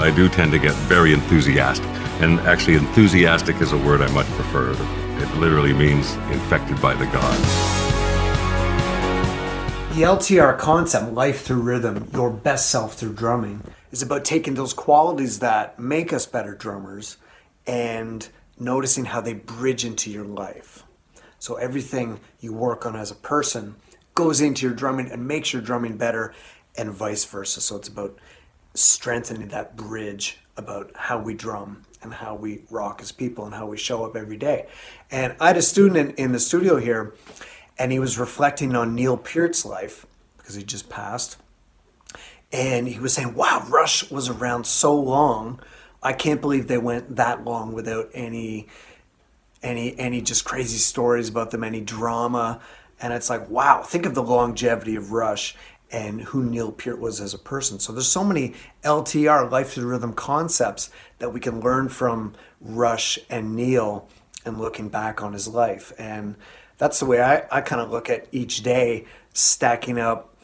I do tend to get very enthusiastic. And actually, enthusiastic is a word I much prefer. It literally means infected by the gods. The LTR concept, life through rhythm, your best self through drumming, is about taking those qualities that make us better drummers and noticing how they bridge into your life. So everything you work on as a person goes into your drumming and makes your drumming better and vice versa. So it's about strengthening that bridge about how we drum and how we rock as people and how we show up every day. And I had a student in, in the studio here and he was reflecting on Neil Peart's life because he just passed. And he was saying, wow, Rush was around so long. I can't believe they went that long without any any any just crazy stories about them, any drama. And it's like, wow, think of the longevity of Rush and who Neil Peart was as a person. So there's so many LTR, life through rhythm concepts that we can learn from Rush and Neil and looking back on his life. And that's the way I, I kind of look at each day, stacking up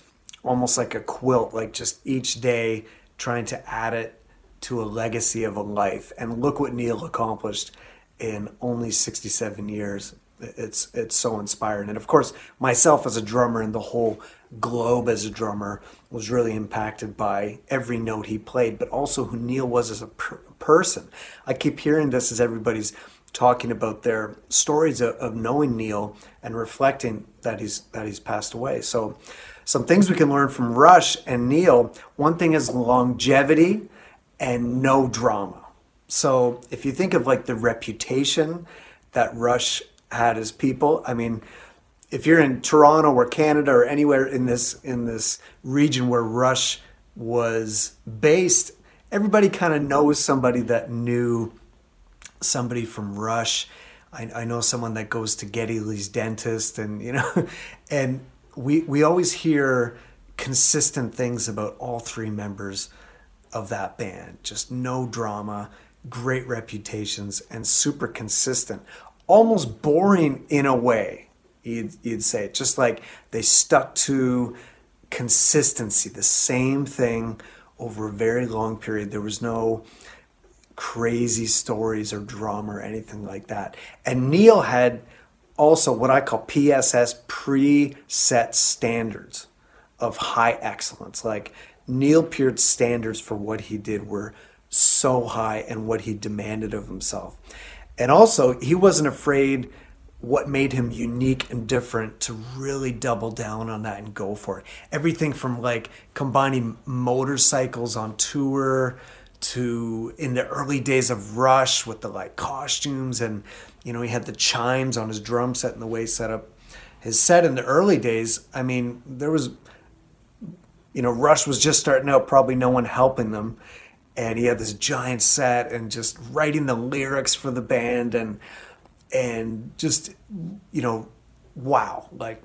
almost like a quilt, like just each day trying to add it to a legacy of a life. And look what Neil accomplished in only 67 years. It's it's so inspiring, and of course, myself as a drummer and the whole globe as a drummer was really impacted by every note he played, but also who Neil was as a per- person. I keep hearing this as everybody's talking about their stories of, of knowing Neil and reflecting that he's that he's passed away. So, some things we can learn from Rush and Neil. One thing is longevity and no drama. So if you think of like the reputation that Rush had as people, I mean, if you're in Toronto or Canada or anywhere in this in this region where Rush was based, everybody kind of knows somebody that knew somebody from Rush. I, I know someone that goes to Geddy Lee's dentist, and you know, and we we always hear consistent things about all three members of that band. Just no drama, great reputations, and super consistent. Almost boring in a way, you'd, you'd say. Just like they stuck to consistency, the same thing over a very long period. There was no crazy stories or drama or anything like that. And Neil had also what I call PSS preset standards of high excellence. Like Neil Peart's standards for what he did were so high and what he demanded of himself. And also, he wasn't afraid what made him unique and different to really double down on that and go for it. Everything from like combining motorcycles on tour to in the early days of Rush with the like costumes and you know he had the chimes on his drum set and the way he set up his set in the early days. I mean, there was you know Rush was just starting out, probably no one helping them and he had this giant set and just writing the lyrics for the band and and just you know wow like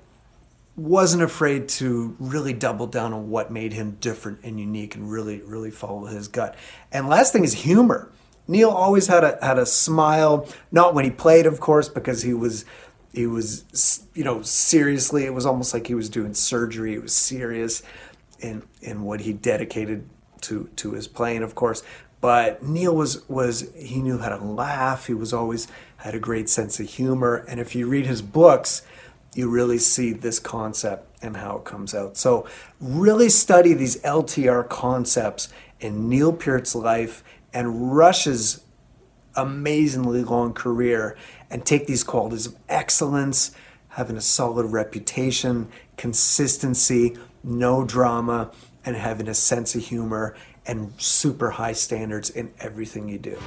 wasn't afraid to really double down on what made him different and unique and really really follow his gut. And last thing is humor. Neil always had a had a smile not when he played of course because he was he was you know seriously it was almost like he was doing surgery it was serious in in what he dedicated to to his playing, of course. But Neil was was he knew how to laugh. He was always had a great sense of humor. And if you read his books, you really see this concept and how it comes out. So really study these LTR concepts in Neil Peart's life and Rush's amazingly long career and take these qualities of excellence, having a solid reputation, consistency, no drama, and having a sense of humor and super high standards in everything you do.